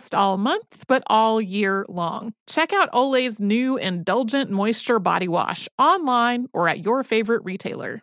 just all month, but all year long. Check out Olay's new Indulgent Moisture Body Wash online or at your favorite retailer.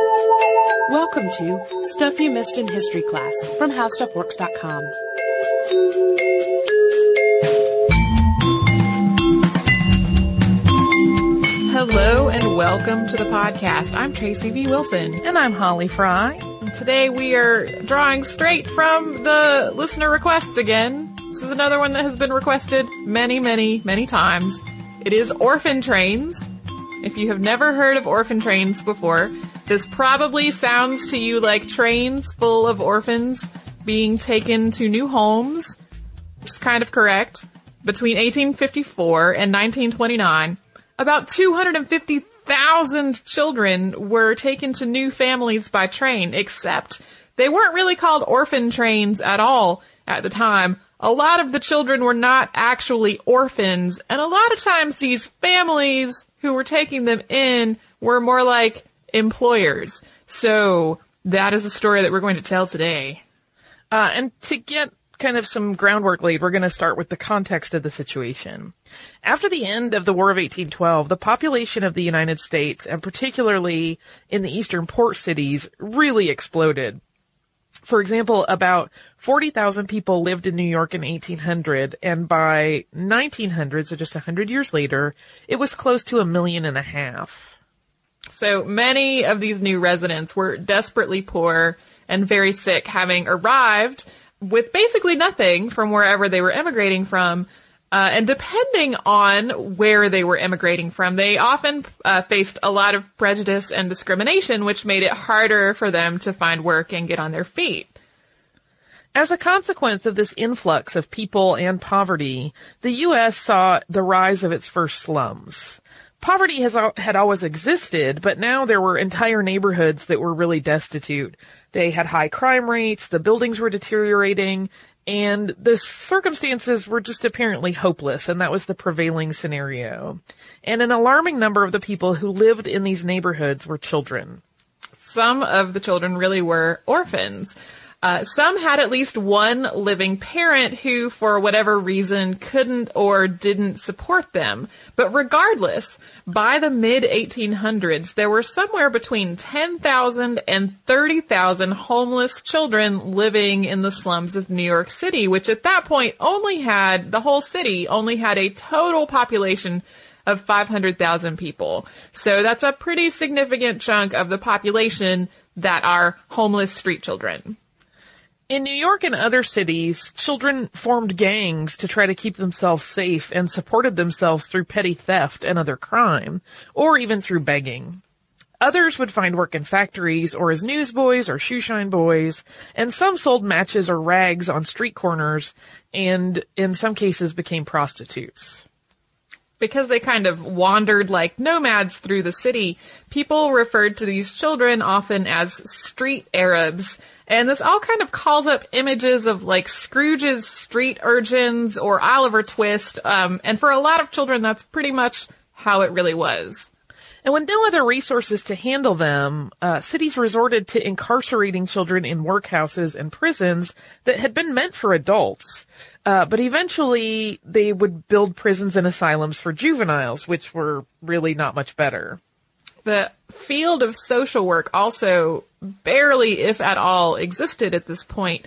Welcome to Stuff You Missed in History Class from HowStuffWorks.com. Hello and welcome to the podcast. I'm Tracy V. Wilson. And I'm Holly Fry. And today we are drawing straight from the listener requests again. This is another one that has been requested many, many, many times. It is orphan trains. If you have never heard of orphan trains before, this probably sounds to you like trains full of orphans being taken to new homes, which is kind of correct. Between 1854 and 1929, about 250,000 children were taken to new families by train, except they weren't really called orphan trains at all at the time. A lot of the children were not actually orphans, and a lot of times these families who were taking them in were more like employers. So that is the story that we're going to tell today. Uh, and to get kind of some groundwork laid, we're going to start with the context of the situation. After the end of the War of 1812, the population of the United States, and particularly in the eastern port cities, really exploded. For example, about 40,000 people lived in New York in 1800, and by 1900, so just 100 years later, it was close to a million and a half. So many of these new residents were desperately poor and very sick, having arrived with basically nothing from wherever they were immigrating from. Uh, and depending on where they were immigrating from, they often uh, faced a lot of prejudice and discrimination, which made it harder for them to find work and get on their feet. As a consequence of this influx of people and poverty, the U.S. saw the rise of its first slums poverty has had always existed, but now there were entire neighborhoods that were really destitute. They had high crime rates, the buildings were deteriorating, and the circumstances were just apparently hopeless, and that was the prevailing scenario. And an alarming number of the people who lived in these neighborhoods were children. Some of the children really were orphans. Uh, some had at least one living parent who, for whatever reason, couldn't or didn't support them. But regardless, by the mid 1800s, there were somewhere between 10,000 and 30,000 homeless children living in the slums of New York City, which at that point only had, the whole city only had a total population of 500,000 people. So that's a pretty significant chunk of the population that are homeless street children. In New York and other cities, children formed gangs to try to keep themselves safe and supported themselves through petty theft and other crime, or even through begging. Others would find work in factories or as newsboys or shoeshine boys, and some sold matches or rags on street corners and in some cases became prostitutes. Because they kind of wandered like nomads through the city, people referred to these children often as street Arabs, and this all kind of calls up images of like Scrooge's street urchins or Oliver Twist. Um, and for a lot of children, that's pretty much how it really was. And with no other resources to handle them, uh, cities resorted to incarcerating children in workhouses and prisons that had been meant for adults. Uh, but eventually they would build prisons and asylums for juveniles, which were really not much better. The field of social work also barely, if at all, existed at this point.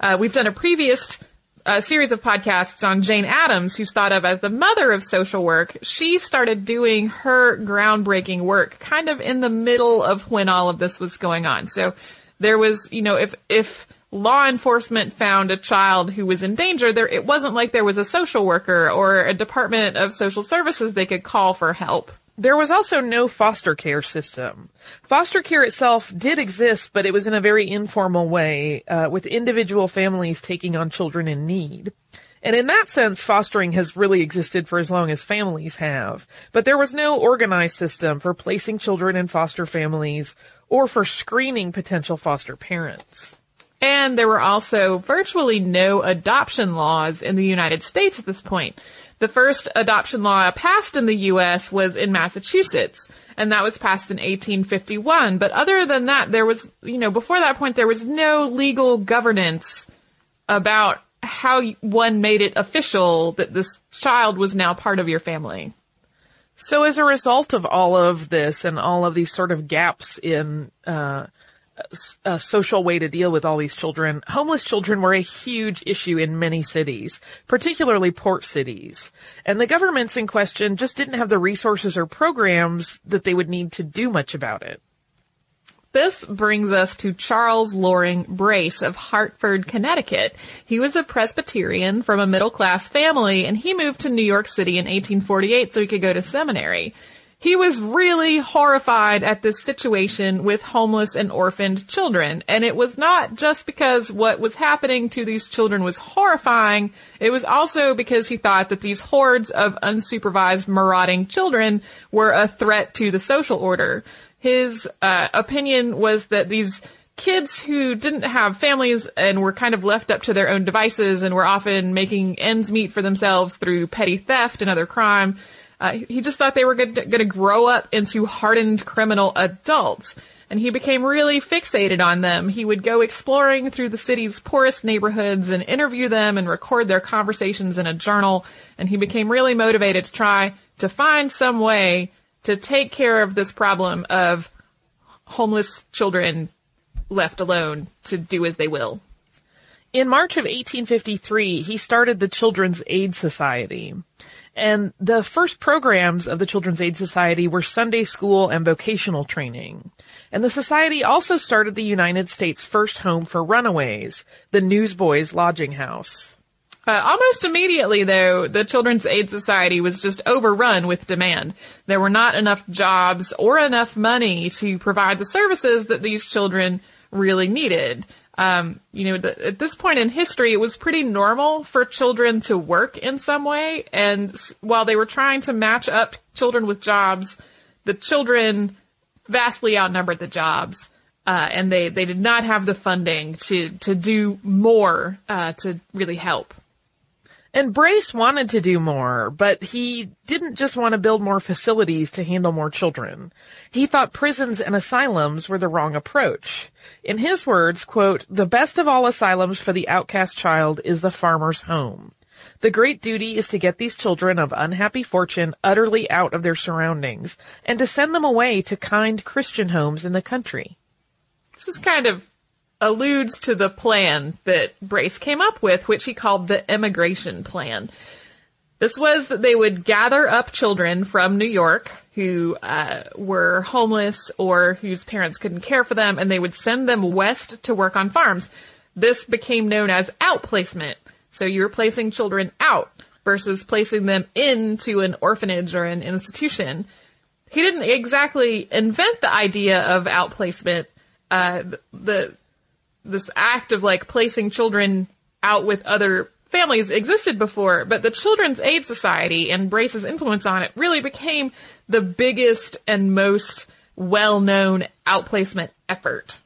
Uh, we've done a previous uh, series of podcasts on Jane Addams, who's thought of as the mother of social work. She started doing her groundbreaking work kind of in the middle of when all of this was going on. So there was, you know, if, if law enforcement found a child who was in danger, there, it wasn't like there was a social worker or a department of social services they could call for help. There was also no foster care system. Foster care itself did exist, but it was in a very informal way, uh, with individual families taking on children in need. And in that sense, fostering has really existed for as long as families have. But there was no organized system for placing children in foster families or for screening potential foster parents. And there were also virtually no adoption laws in the United States at this point. The first adoption law passed in the U.S. was in Massachusetts, and that was passed in 1851. But other than that, there was, you know, before that point, there was no legal governance about how one made it official that this child was now part of your family. So as a result of all of this and all of these sort of gaps in uh, a social way to deal with all these children. Homeless children were a huge issue in many cities, particularly port cities. And the governments in question just didn't have the resources or programs that they would need to do much about it. This brings us to Charles Loring Brace of Hartford, Connecticut. He was a Presbyterian from a middle class family and he moved to New York City in 1848 so he could go to seminary. He was really horrified at this situation with homeless and orphaned children. And it was not just because what was happening to these children was horrifying. It was also because he thought that these hordes of unsupervised marauding children were a threat to the social order. His uh, opinion was that these kids who didn't have families and were kind of left up to their own devices and were often making ends meet for themselves through petty theft and other crime uh, he just thought they were going to grow up into hardened criminal adults. And he became really fixated on them. He would go exploring through the city's poorest neighborhoods and interview them and record their conversations in a journal. And he became really motivated to try to find some way to take care of this problem of homeless children left alone to do as they will. In March of 1853, he started the Children's Aid Society. And the first programs of the Children's Aid Society were Sunday school and vocational training. And the society also started the United States' first home for runaways, the Newsboys Lodging House. Uh, almost immediately, though, the Children's Aid Society was just overrun with demand. There were not enough jobs or enough money to provide the services that these children really needed um, you know, the, at this point in history, it was pretty normal for children to work in some way. And while they were trying to match up children with jobs, the children vastly outnumbered the jobs. Uh, and they, they did not have the funding to, to do more, uh, to really help. And Brace wanted to do more, but he didn't just want to build more facilities to handle more children. He thought prisons and asylums were the wrong approach. In his words, quote, the best of all asylums for the outcast child is the farmer's home. The great duty is to get these children of unhappy fortune utterly out of their surroundings and to send them away to kind Christian homes in the country. This is kind of alludes to the plan that Brace came up with, which he called the emigration plan. This was that they would gather up children from New York who uh, were homeless or whose parents couldn't care for them, and they would send them west to work on farms. this became known as outplacement. So you're placing children out versus placing them into an orphanage or an institution. He didn't exactly invent the idea of outplacement. Uh, the this act of like placing children out with other families existed before, but the Children's Aid Society and Brace's influence on it really became the biggest and most well-known outplacement effort.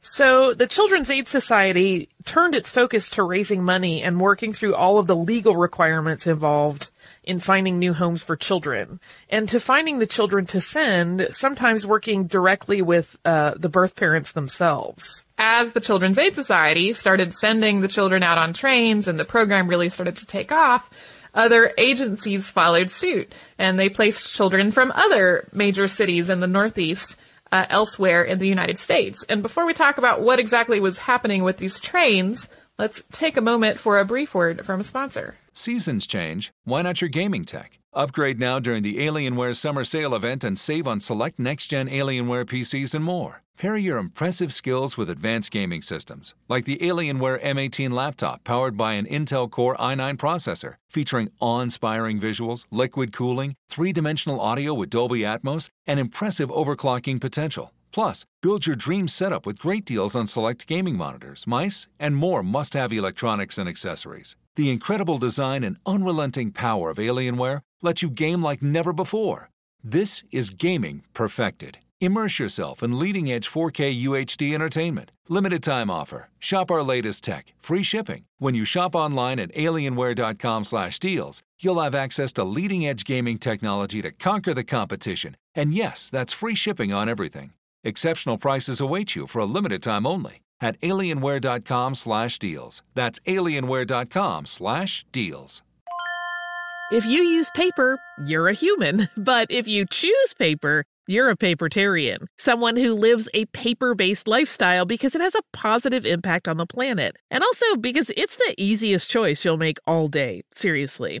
So the Children's Aid Society turned its focus to raising money and working through all of the legal requirements involved in finding new homes for children and to finding the children to send, sometimes working directly with uh, the birth parents themselves. As the Children's Aid Society started sending the children out on trains and the program really started to take off, other agencies followed suit and they placed children from other major cities in the Northeast uh, elsewhere in the United States. And before we talk about what exactly was happening with these trains, let's take a moment for a brief word from a sponsor. Seasons change. Why not your gaming tech? Upgrade now during the Alienware Summer Sale event and save on select next gen Alienware PCs and more. Pair your impressive skills with advanced gaming systems, like the Alienware M18 laptop powered by an Intel Core i9 processor, featuring awe inspiring visuals, liquid cooling, three dimensional audio with Dolby Atmos, and impressive overclocking potential. Plus, build your dream setup with great deals on select gaming monitors, mice, and more must have electronics and accessories. The incredible design and unrelenting power of Alienware lets you game like never before. This is gaming perfected. Immerse yourself in leading edge 4K UHD entertainment. Limited time offer. Shop our latest tech. Free shipping. When you shop online at alienware.com/deals, you'll have access to leading edge gaming technology to conquer the competition. And yes, that's free shipping on everything. Exceptional prices await you for a limited time only at alienware.com slash deals. That's alienware.com slash deals. If you use paper, you're a human. But if you choose paper, you're a papertarian, someone who lives a paper based lifestyle because it has a positive impact on the planet. And also because it's the easiest choice you'll make all day. Seriously.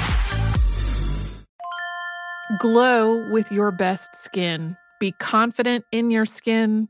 Glow with your best skin. Be confident in your skin.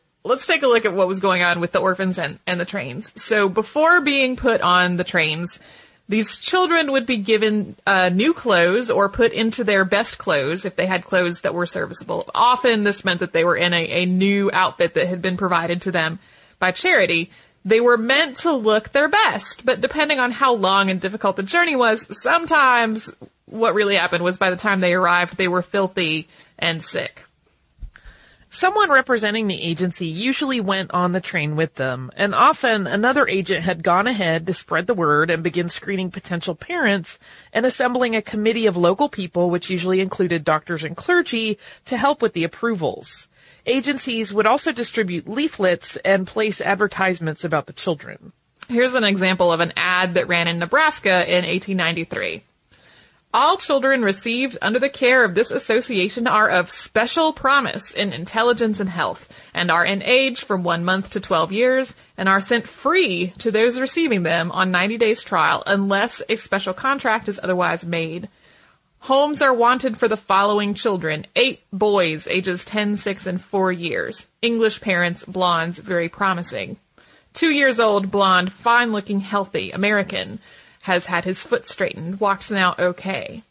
let's take a look at what was going on with the orphans and, and the trains. So before being put on the trains, these children would be given uh, new clothes or put into their best clothes if they had clothes that were serviceable. Often this meant that they were in a, a new outfit that had been provided to them by charity. They were meant to look their best, but depending on how long and difficult the journey was, sometimes what really happened was by the time they arrived, they were filthy and sick. Someone representing the agency usually went on the train with them, and often another agent had gone ahead to spread the word and begin screening potential parents and assembling a committee of local people, which usually included doctors and clergy, to help with the approvals. Agencies would also distribute leaflets and place advertisements about the children. Here's an example of an ad that ran in Nebraska in 1893. All children received under the care of this association are of special promise in intelligence and health, and are in age from one month to 12 years, and are sent free to those receiving them on 90 days trial unless a special contract is otherwise made. Homes are wanted for the following children. Eight boys, ages 10, 6, and 4 years. English parents, blondes, very promising. Two years old, blonde, fine looking, healthy, American has had his foot straightened, walks now okay.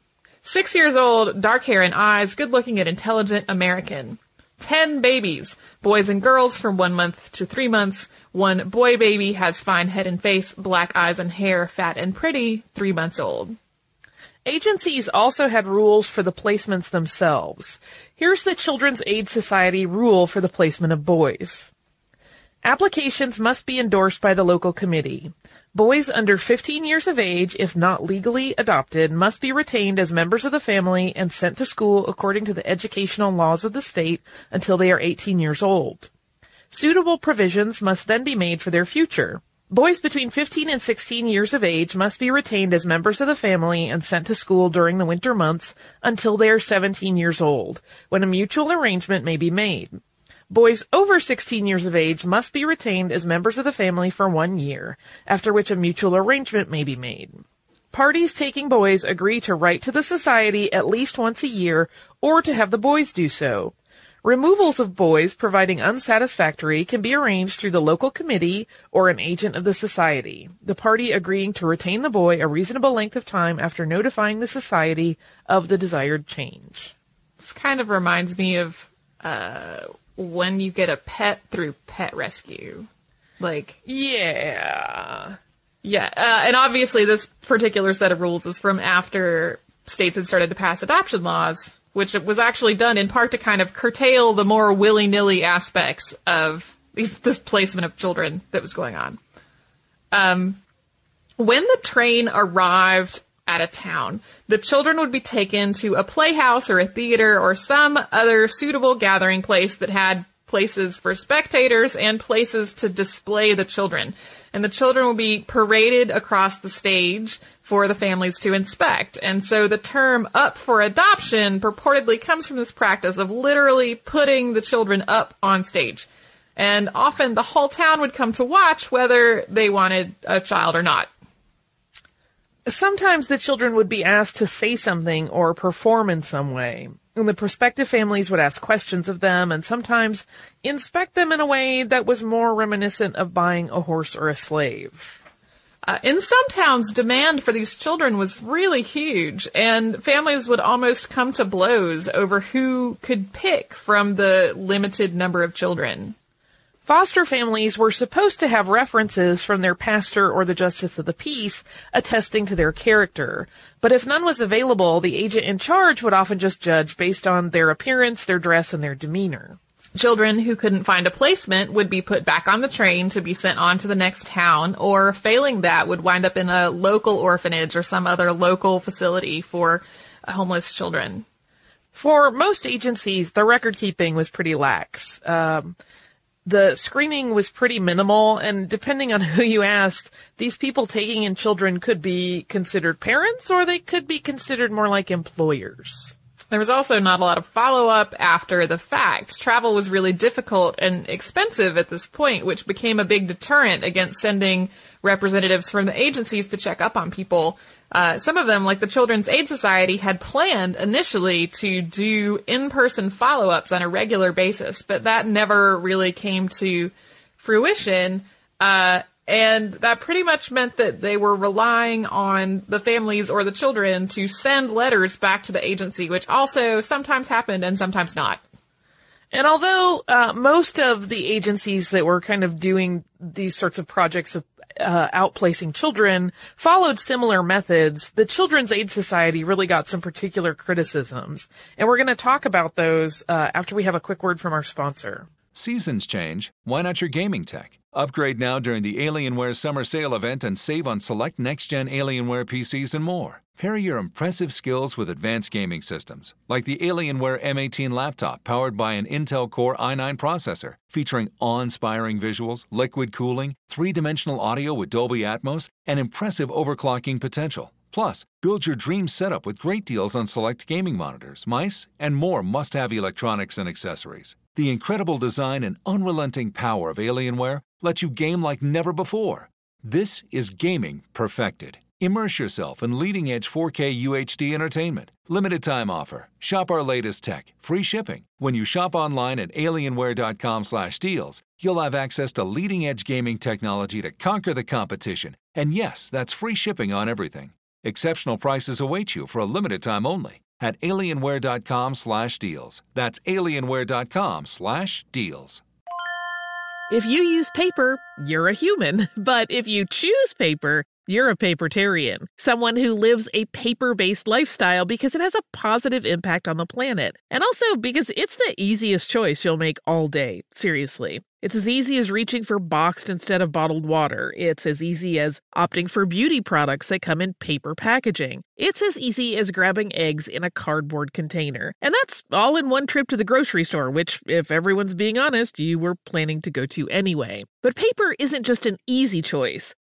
Six years old, dark hair and eyes, good looking and intelligent American. Ten babies, boys and girls from one month to three months. One boy baby has fine head and face, black eyes and hair, fat and pretty, three months old. Agencies also had rules for the placements themselves. Here's the Children's Aid Society rule for the placement of boys. Applications must be endorsed by the local committee. Boys under 15 years of age, if not legally adopted, must be retained as members of the family and sent to school according to the educational laws of the state until they are 18 years old. Suitable provisions must then be made for their future. Boys between 15 and 16 years of age must be retained as members of the family and sent to school during the winter months until they are 17 years old, when a mutual arrangement may be made. Boys over 16 years of age must be retained as members of the family for one year, after which a mutual arrangement may be made. Parties taking boys agree to write to the society at least once a year or to have the boys do so. Removals of boys providing unsatisfactory can be arranged through the local committee or an agent of the society, the party agreeing to retain the boy a reasonable length of time after notifying the society of the desired change. This kind of reminds me of uh, when you get a pet through pet rescue. Like, Yeah. yeah, uh, and obviously this particular set of rules is from after states had started to pass adoption laws, which was actually done in part to kind of curtail the more willy-nilly aspects of these, this placement of children that was going on. Um, when the train arrived at of town, the children would be taken to a playhouse or a theater or some other suitable gathering place that had places for spectators and places to display the children. And the children will be paraded across the stage for the families to inspect. And so the term up for adoption purportedly comes from this practice of literally putting the children up on stage. And often the whole town would come to watch whether they wanted a child or not. Sometimes the children would be asked to say something or perform in some way. And the prospective families would ask questions of them and sometimes inspect them in a way that was more reminiscent of buying a horse or a slave. Uh, in some towns, demand for these children was really huge, and families would almost come to blows over who could pick from the limited number of children. Foster families were supposed to have references from their pastor or the justice of the peace attesting to their character. But if none was available, the agent in charge would often just judge based on their appearance, their dress, and their demeanor. Children who couldn't find a placement would be put back on the train to be sent on to the next town, or failing that would wind up in a local orphanage or some other local facility for homeless children. For most agencies, the record keeping was pretty lax. Um, the screening was pretty minimal, and depending on who you asked, these people taking in children could be considered parents or they could be considered more like employers. There was also not a lot of follow up after the fact. Travel was really difficult and expensive at this point, which became a big deterrent against sending representatives from the agencies to check up on people. Uh, some of them, like the Children's Aid Society, had planned initially to do in-person follow-ups on a regular basis, but that never really came to fruition. Uh, and that pretty much meant that they were relying on the families or the children to send letters back to the agency, which also sometimes happened and sometimes not. And although uh, most of the agencies that were kind of doing these sorts of projects of uh, outplacing children followed similar methods, the Children's Aid Society really got some particular criticisms. And we're going to talk about those uh, after we have a quick word from our sponsor. Seasons change. Why not your gaming tech? Upgrade now during the Alienware Summer Sale event and save on select next gen Alienware PCs and more. Pair your impressive skills with advanced gaming systems, like the Alienware M18 laptop powered by an Intel Core i9 processor, featuring awe inspiring visuals, liquid cooling, three dimensional audio with Dolby Atmos, and impressive overclocking potential. Plus, build your dream setup with great deals on select gaming monitors, mice, and more must have electronics and accessories. The incredible design and unrelenting power of Alienware lets you game like never before. This is gaming perfected. Immerse yourself in leading edge 4K UHD entertainment. Limited time offer. Shop our latest tech. Free shipping. When you shop online at alienware.com/deals, you'll have access to leading edge gaming technology to conquer the competition. And yes, that's free shipping on everything. Exceptional prices await you for a limited time only at alienware.com/deals. That's alienware.com/deals. If you use paper, you're a human. But if you choose paper, you're a papertarian, someone who lives a paper based lifestyle because it has a positive impact on the planet. And also because it's the easiest choice you'll make all day. Seriously. It's as easy as reaching for boxed instead of bottled water. It's as easy as opting for beauty products that come in paper packaging. It's as easy as grabbing eggs in a cardboard container. And that's all in one trip to the grocery store, which, if everyone's being honest, you were planning to go to anyway. But paper isn't just an easy choice.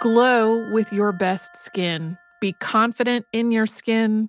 Glow with your best skin. Be confident in your skin.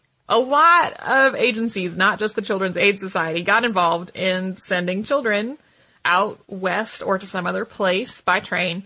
a lot of agencies, not just the Children's Aid Society, got involved in sending children out west or to some other place by train.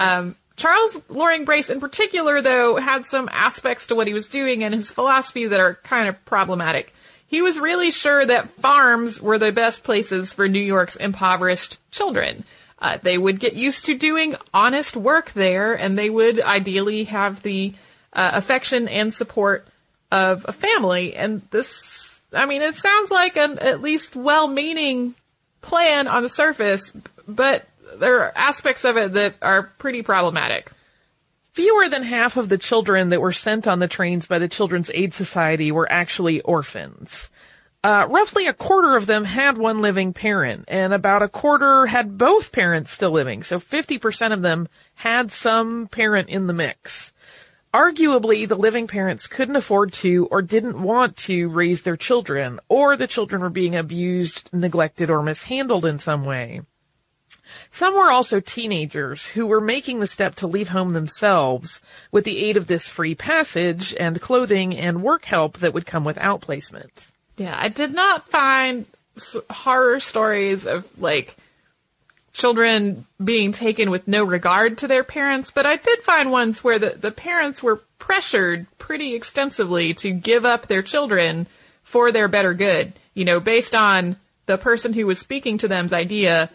Um, Charles Loring Brace, in particular, though, had some aspects to what he was doing and his philosophy that are kind of problematic. He was really sure that farms were the best places for New York's impoverished children. Uh, they would get used to doing honest work there, and they would ideally have the uh, affection and support of a family. And this, I mean, it sounds like an at least well-meaning plan on the surface, but there are aspects of it that are pretty problematic. Fewer than half of the children that were sent on the trains by the Children's Aid Society were actually orphans. Uh, roughly a quarter of them had one living parent, and about a quarter had both parents still living. So 50% of them had some parent in the mix. Arguably, the living parents couldn't afford to or didn't want to raise their children, or the children were being abused, neglected, or mishandled in some way. Some were also teenagers who were making the step to leave home themselves with the aid of this free passage and clothing and work help that would come with outplacement. Yeah, I did not find horror stories of like children being taken with no regard to their parents, but I did find ones where the, the parents were pressured pretty extensively to give up their children for their better good, you know, based on the person who was speaking to them's idea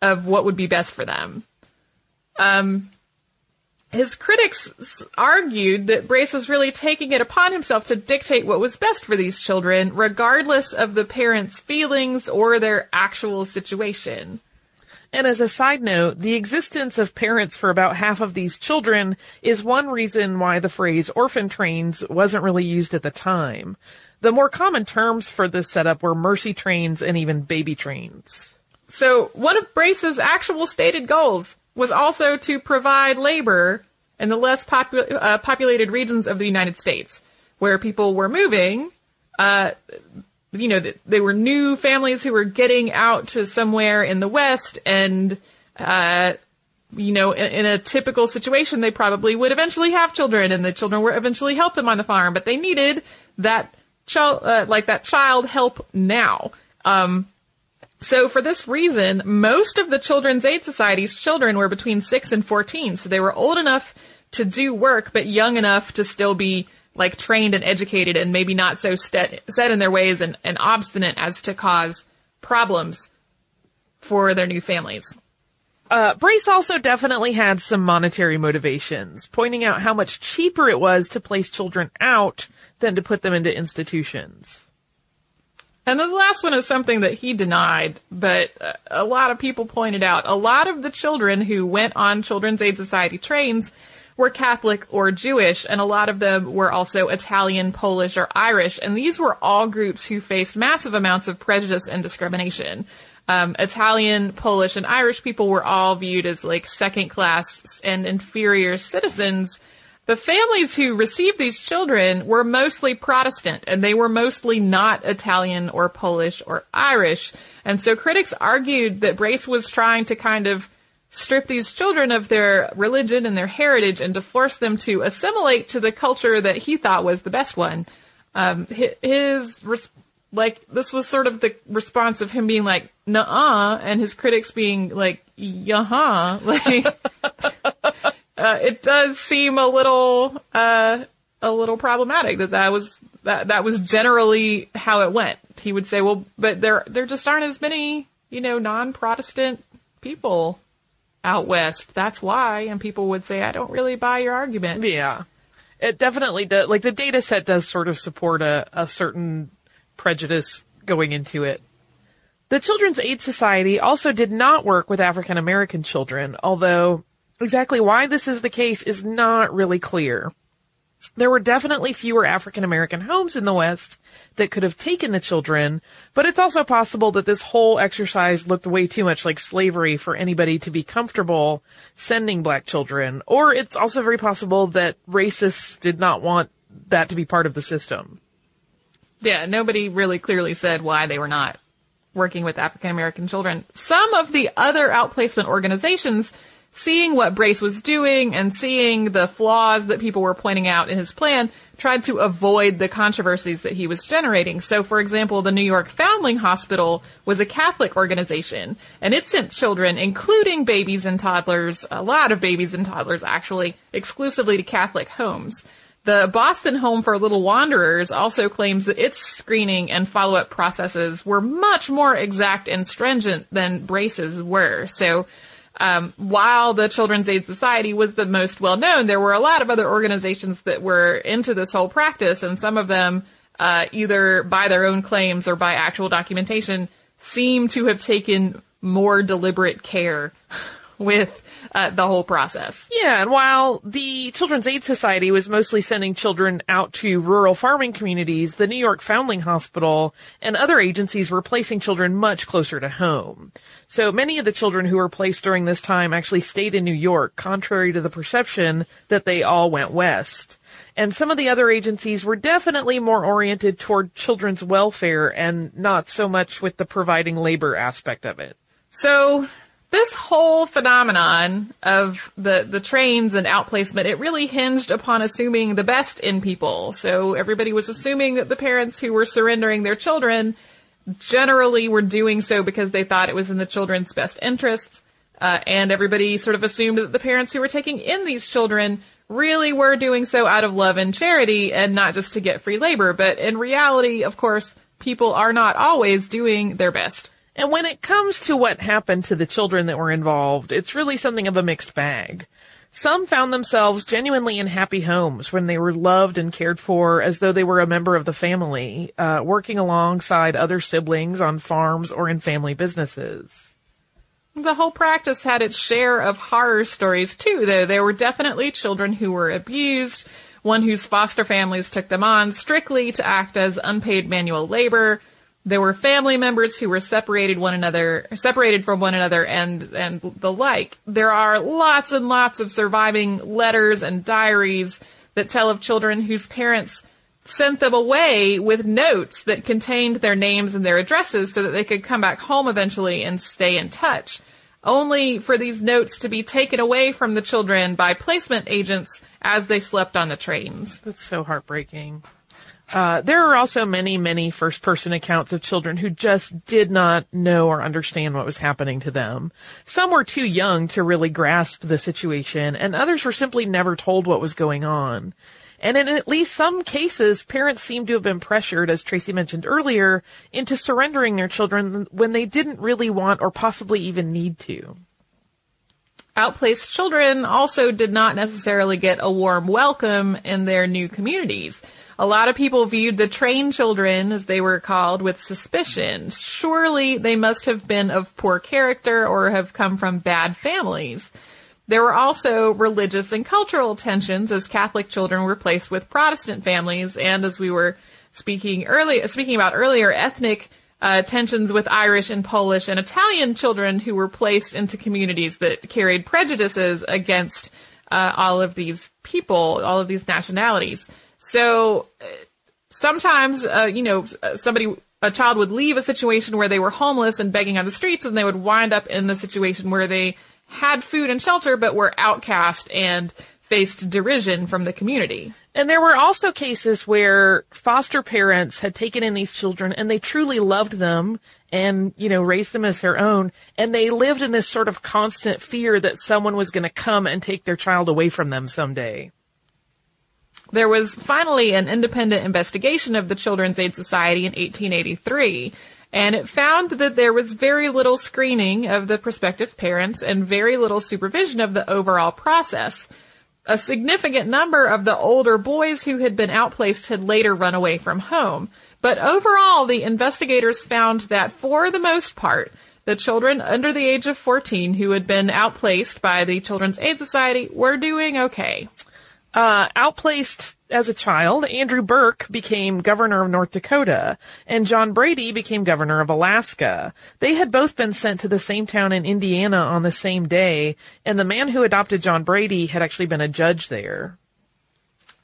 of what would be best for them. Um, his critics argued that Brace was really taking it upon himself to dictate what was best for these children, regardless of the parents' feelings or their actual situation. And as a side note, the existence of parents for about half of these children is one reason why the phrase orphan trains wasn't really used at the time. The more common terms for this setup were mercy trains and even baby trains. So one of Brace's actual stated goals was also to provide labor in the less popu- uh, populated regions of the United States, where people were moving. Uh, you know, they were new families who were getting out to somewhere in the West, and uh, you know, in, in a typical situation, they probably would eventually have children, and the children would eventually help them on the farm, but they needed that child, uh, like that child help now. Um, so for this reason, most of the Children's Aid Society's children were between 6 and 14, so they were old enough to do work, but young enough to still be like trained and educated and maybe not so set, set in their ways and, and obstinate as to cause problems for their new families. Uh, Brace also definitely had some monetary motivations, pointing out how much cheaper it was to place children out than to put them into institutions. And the last one is something that he denied, but uh, a lot of people pointed out. A lot of the children who went on Children's Aid Society trains were Catholic or Jewish, and a lot of them were also Italian, Polish, or Irish, and these were all groups who faced massive amounts of prejudice and discrimination. Um, Italian, Polish, and Irish people were all viewed as like second class and inferior citizens the families who received these children were mostly Protestant and they were mostly not Italian or Polish or Irish. And so critics argued that Brace was trying to kind of strip these children of their religion and their heritage and to force them to assimilate to the culture that he thought was the best one. Um, his, like, this was sort of the response of him being like, nuh-uh, and his critics being like, yeah, like, uh, it does seem a little uh, a little problematic that that was that that was generally how it went. He would say, "Well, but there there just aren't as many you know non-Protestant people out west. That's why." And people would say, "I don't really buy your argument." Yeah. It definitely does. Like the data set does sort of support a, a certain prejudice going into it. The Children's Aid Society also did not work with African American children, although exactly why this is the case is not really clear. There were definitely fewer African American homes in the West that could have taken the children, but it's also possible that this whole exercise looked way too much like slavery for anybody to be comfortable sending black children, or it's also very possible that racists did not want that to be part of the system. Yeah, nobody really clearly said why they were not working with African American children. Some of the other outplacement organizations, seeing what Brace was doing and seeing the flaws that people were pointing out in his plan, tried to avoid the controversies that he was generating. So, for example, the New York Foundling Hospital was a Catholic organization, and it sent children, including babies and toddlers, a lot of babies and toddlers actually, exclusively to Catholic homes. The Boston Home for Little Wanderers also claims that its screening and follow-up processes were much more exact and stringent than Brace's were. So, um, while the Children's Aid Society was the most well known, there were a lot of other organizations that were into this whole practice, and some of them, uh, either by their own claims or by actual documentation, seem to have taken more deliberate care with uh, the whole process. Yeah, and while the Children's Aid Society was mostly sending children out to rural farming communities, the New York Foundling Hospital and other agencies were placing children much closer to home. So many of the children who were placed during this time actually stayed in New York, contrary to the perception that they all went west. And some of the other agencies were definitely more oriented toward children's welfare and not so much with the providing labor aspect of it. So, this whole phenomenon of the, the trains and outplacement, it really hinged upon assuming the best in people. So everybody was assuming that the parents who were surrendering their children generally were doing so because they thought it was in the children's best interests. Uh, and everybody sort of assumed that the parents who were taking in these children really were doing so out of love and charity and not just to get free labor. But in reality, of course, people are not always doing their best. And when it comes to what happened to the children that were involved, it's really something of a mixed bag. Some found themselves genuinely in happy homes when they were loved and cared for as though they were a member of the family, uh, working alongside other siblings on farms or in family businesses. The whole practice had its share of horror stories too, though. There were definitely children who were abused, one whose foster families took them on strictly to act as unpaid manual labor, there were family members who were separated one another, separated from one another and, and the like. There are lots and lots of surviving letters and diaries that tell of children whose parents sent them away with notes that contained their names and their addresses so that they could come back home eventually and stay in touch. Only for these notes to be taken away from the children by placement agents as they slept on the trains. That's so heartbreaking. Uh, there are also many, many first person accounts of children who just did not know or understand what was happening to them. Some were too young to really grasp the situation, and others were simply never told what was going on. And in at least some cases, parents seem to have been pressured, as Tracy mentioned earlier, into surrendering their children when they didn't really want or possibly even need to. Outplaced children also did not necessarily get a warm welcome in their new communities. A lot of people viewed the train children, as they were called, with suspicion. Surely they must have been of poor character or have come from bad families. There were also religious and cultural tensions as Catholic children were placed with Protestant families, and as we were speaking speaking about earlier, ethnic uh, tensions with Irish and Polish and Italian children who were placed into communities that carried prejudices against uh, all of these people, all of these nationalities. So uh, sometimes, uh, you know, somebody, a child would leave a situation where they were homeless and begging on the streets, and they would wind up in the situation where they had food and shelter, but were outcast and faced derision from the community. And there were also cases where foster parents had taken in these children and they truly loved them and, you know, raised them as their own. And they lived in this sort of constant fear that someone was going to come and take their child away from them someday. There was finally an independent investigation of the Children's Aid Society in 1883, and it found that there was very little screening of the prospective parents and very little supervision of the overall process. A significant number of the older boys who had been outplaced had later run away from home. But overall, the investigators found that for the most part, the children under the age of 14 who had been outplaced by the Children's Aid Society were doing okay. Uh, outplaced as a child, Andrew Burke became governor of North Dakota, and John Brady became governor of Alaska. They had both been sent to the same town in Indiana on the same day, and the man who adopted John Brady had actually been a judge there.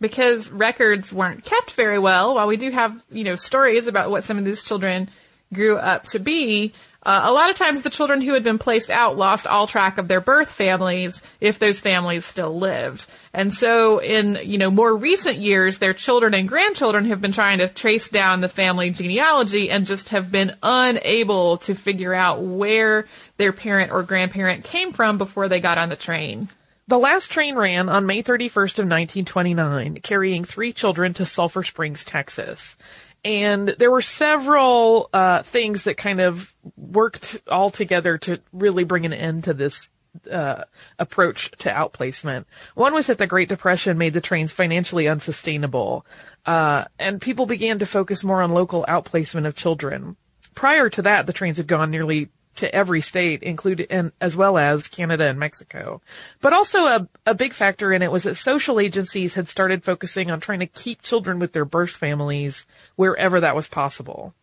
Because records weren't kept very well, while we do have, you know, stories about what some of these children grew up to be, uh, a lot of times the children who had been placed out lost all track of their birth families if those families still lived. And so in, you know, more recent years, their children and grandchildren have been trying to trace down the family genealogy and just have been unable to figure out where their parent or grandparent came from before they got on the train. The last train ran on May 31st of 1929, carrying three children to Sulphur Springs, Texas and there were several uh, things that kind of worked all together to really bring an end to this uh, approach to outplacement. One was that the Great Depression made the trains financially unsustainable, uh, and people began to focus more on local outplacement of children. Prior to that, the trains had gone nearly to every state, including and as well as Canada and Mexico. But also a, a big factor in it was that social agencies had started focusing on trying to keep children with their birth families wherever that was possible.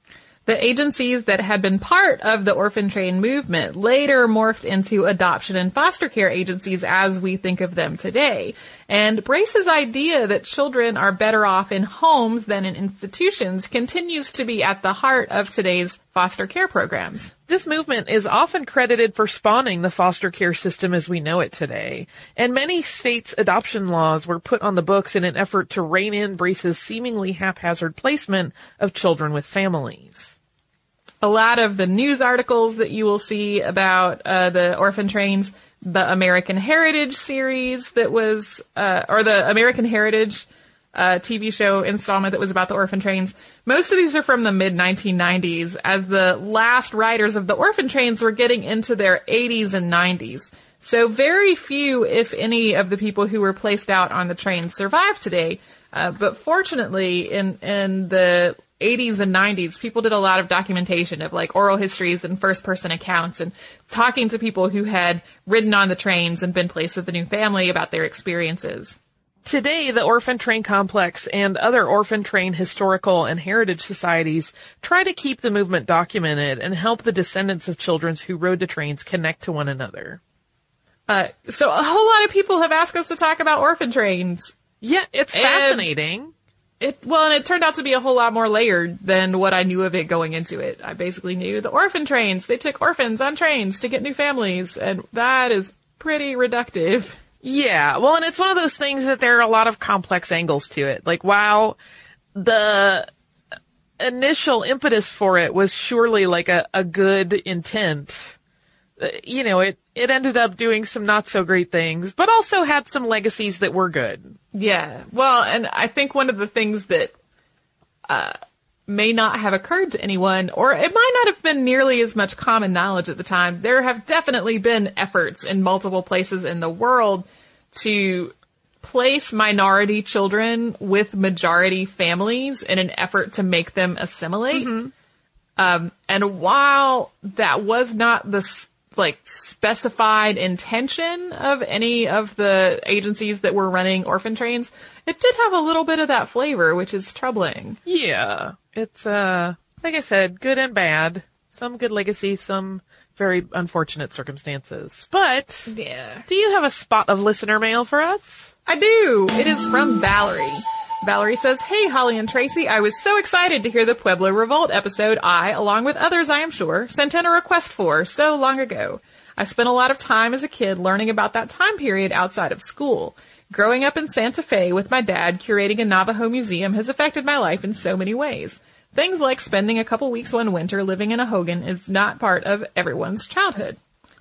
The agencies that had been part of the orphan train movement later morphed into adoption and foster care agencies as we think of them today. And Brace's idea that children are better off in homes than in institutions continues to be at the heart of today's foster care programs. This movement is often credited for spawning the foster care system as we know it today, and many states' adoption laws were put on the books in an effort to rein in Brace's seemingly haphazard placement of children with families. A lot of the news articles that you will see about uh, the orphan trains, the American Heritage series that was, uh, or the American Heritage uh, TV show installment that was about the orphan trains. Most of these are from the mid 1990s, as the last riders of the orphan trains were getting into their 80s and 90s. So very few, if any, of the people who were placed out on the train survive today. Uh, but fortunately, in in the 80s and 90s, people did a lot of documentation of like oral histories and first person accounts and talking to people who had ridden on the trains and been placed with a new family about their experiences. Today, the Orphan Train Complex and other orphan train historical and heritage societies try to keep the movement documented and help the descendants of children who rode the trains connect to one another. Uh, so a whole lot of people have asked us to talk about orphan trains. Yeah, it's And- fascinating. It, well, and it turned out to be a whole lot more layered than what I knew of it going into it. I basically knew the orphan trains. They took orphans on trains to get new families, and that is pretty reductive. Yeah, well, and it's one of those things that there are a lot of complex angles to it. Like, while the initial impetus for it was surely like a, a good intent, uh, you know, it, it ended up doing some not so great things, but also had some legacies that were good. Yeah. Well, and I think one of the things that uh, may not have occurred to anyone, or it might not have been nearly as much common knowledge at the time, there have definitely been efforts in multiple places in the world to place minority children with majority families in an effort to make them assimilate. Um, and while that was not the like specified intention of any of the agencies that were running orphan trains, it did have a little bit of that flavor, which is troubling. Yeah, it's, uh, like I said, good and bad. Some good legacies, some very unfortunate circumstances. But, Yeah. do you have a spot of listener mail for us? I do. It is from Valerie. Valerie says, Hey, Holly and Tracy, I was so excited to hear the Pueblo Revolt episode I, along with others I am sure, sent in a request for so long ago. I spent a lot of time as a kid learning about that time period outside of school. Growing up in Santa Fe with my dad curating a Navajo museum has affected my life in so many ways. Things like spending a couple weeks one winter living in a Hogan is not part of everyone's childhood.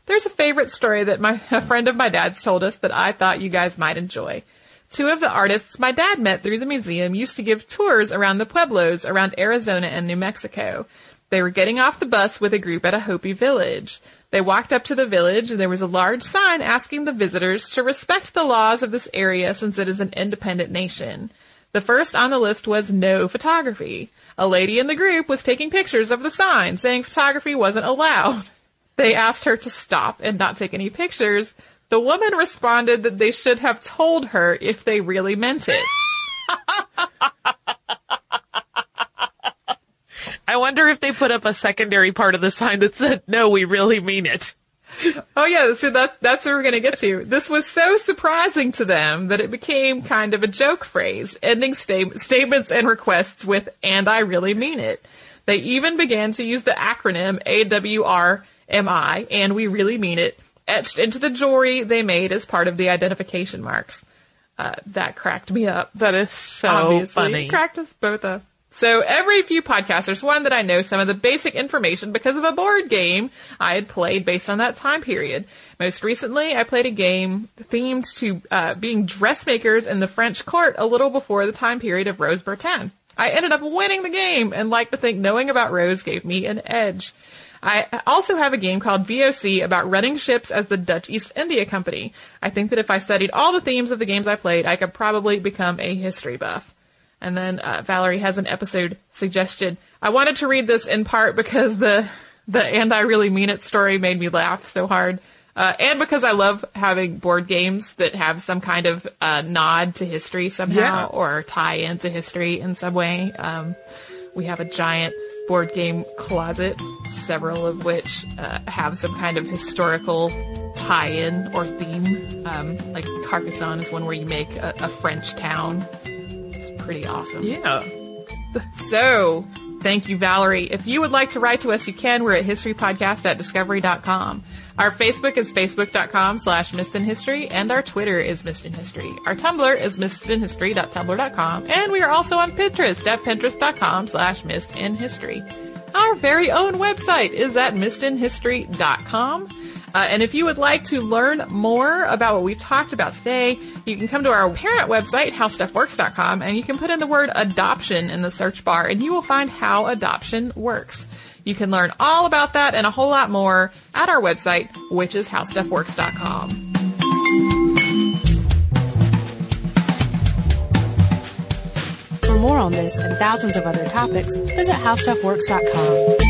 There's a favorite story that my a friend of my dad's told us that I thought you guys might enjoy. Two of the artists my dad met through the museum used to give tours around the pueblos around Arizona and New Mexico. They were getting off the bus with a group at a Hopi village. They walked up to the village and there was a large sign asking the visitors to respect the laws of this area since it is an independent nation. The first on the list was no photography. A lady in the group was taking pictures of the sign saying photography wasn't allowed. They asked her to stop and not take any pictures. The woman responded that they should have told her if they really meant it. I wonder if they put up a secondary part of the sign that said, no, we really mean it. Oh yeah, so that, that's what we're gonna get to. This was so surprising to them that it became kind of a joke phrase, ending sta- statements and requests with, and I really mean it. They even began to use the acronym AWRMI, and we really mean it, etched into the jewelry they made as part of the identification marks. Uh, that cracked me up. That is so obviously. funny. It cracked us both up. So every few podcasts, there's one that I know some of the basic information because of a board game I had played based on that time period. Most recently, I played a game themed to uh, being dressmakers in the French court a little before the time period of Rose Bertin. I ended up winning the game and like to think knowing about Rose gave me an edge. I also have a game called VOC about running ships as the Dutch East India Company. I think that if I studied all the themes of the games I played, I could probably become a history buff. And then uh, Valerie has an episode suggestion. I wanted to read this in part because the the and I really mean it story made me laugh so hard, uh, and because I love having board games that have some kind of uh, nod to history somehow Yeah. or tie into history in some way. Um, we have a giant board game closet, several of which uh, have some kind of historical tie-in or theme. Um, like Carcassonne is one where you make a, a French town. Pretty awesome. Yeah. So, Thank you, Valerie. If you would like to write to us, you can. We're at historypodcast at discovery.com. Our Facebook is facebook.com slash History, and our Twitter is History. Our Tumblr is missedinhistory.tumblr.com, and we are also on Pinterest at pinterest.com slash History. Our very own website is at missedinhistory.com. Uh, and if you would like to learn more about what we've talked about today, you can come to our parent website, howstuffworks.com, and you can put in the word adoption in the search bar, and you will find how adoption works. You can learn all about that and a whole lot more at our website, which is howstuffworks.com. For more on this and thousands of other topics, visit howstuffworks.com.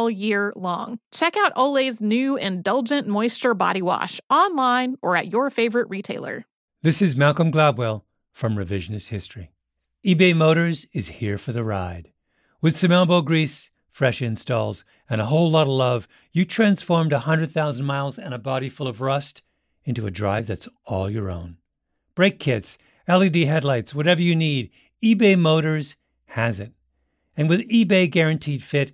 all year long. Check out Olay's new Indulgent Moisture Body Wash online or at your favorite retailer. This is Malcolm Gladwell from Revisionist History. eBay Motors is here for the ride. With some elbow grease, fresh installs, and a whole lot of love, you transformed 100,000 miles and a body full of rust into a drive that's all your own. Brake kits, LED headlights, whatever you need, eBay Motors has it. And with eBay Guaranteed Fit,